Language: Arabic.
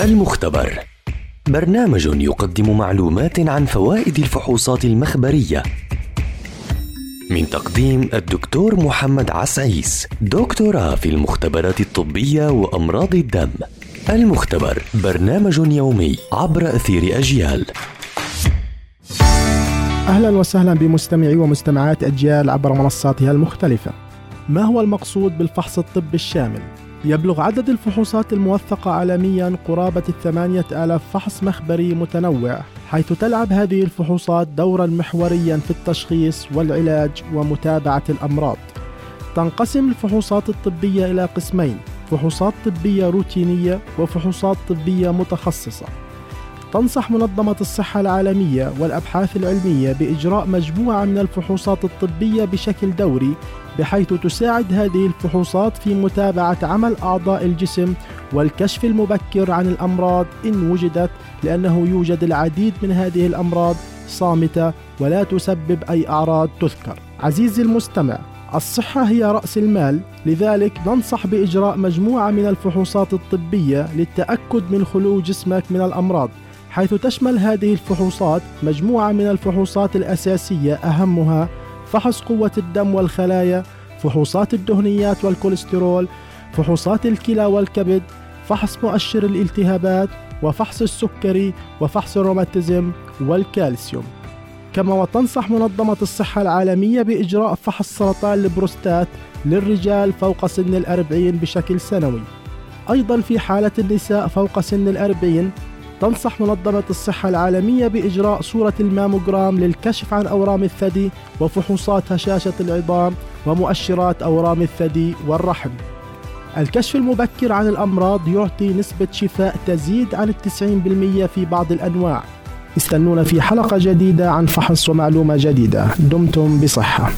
المختبر. برنامج يقدم معلومات عن فوائد الفحوصات المخبرية. من تقديم الدكتور محمد عسعيس دكتوراه في المختبرات الطبية وأمراض الدم. المختبر برنامج يومي عبر أثير أجيال. أهلا وسهلا بمستمعي ومستمعات أجيال عبر منصاتها المختلفة. ما هو المقصود بالفحص الطبي الشامل؟ يبلغ عدد الفحوصات الموثقة عالميا قرابة الثمانية آلاف فحص مخبري متنوع حيث تلعب هذه الفحوصات دورا محوريا في التشخيص والعلاج ومتابعة الأمراض. تنقسم الفحوصات الطبية إلى قسمين فحوصات طبية روتينية وفحوصات طبية متخصصة. تنصح منظمة الصحة العالمية والأبحاث العلمية بإجراء مجموعة من الفحوصات الطبية بشكل دوري بحيث تساعد هذه الفحوصات في متابعة عمل أعضاء الجسم والكشف المبكر عن الأمراض إن وجدت لأنه يوجد العديد من هذه الأمراض صامتة ولا تسبب أي أعراض تذكر. عزيزي المستمع، الصحة هي رأس المال، لذلك ننصح بإجراء مجموعة من الفحوصات الطبية للتأكد من خلو جسمك من الأمراض، حيث تشمل هذه الفحوصات مجموعة من الفحوصات الأساسية أهمها فحص قوة الدم والخلايا، فحوصات الدهنيات والكوليسترول، فحوصات الكلى والكبد، فحص مؤشر الالتهابات، وفحص السكري، وفحص الروماتيزم والكالسيوم. كما وتنصح منظمة الصحة العالمية بإجراء فحص سرطان البروستات للرجال فوق سن الأربعين بشكل سنوي أيضا في حالة النساء فوق سن الأربعين تنصح منظمة الصحة العالمية بإجراء صورة الماموجرام للكشف عن أورام الثدي وفحوصات هشاشة العظام ومؤشرات أورام الثدي والرحم. الكشف المبكر عن الأمراض يعطي نسبة شفاء تزيد عن التسعين بالمية في بعض الأنواع. استنونا في حلقة جديدة عن فحص ومعلومة جديدة. دمتم بصحة.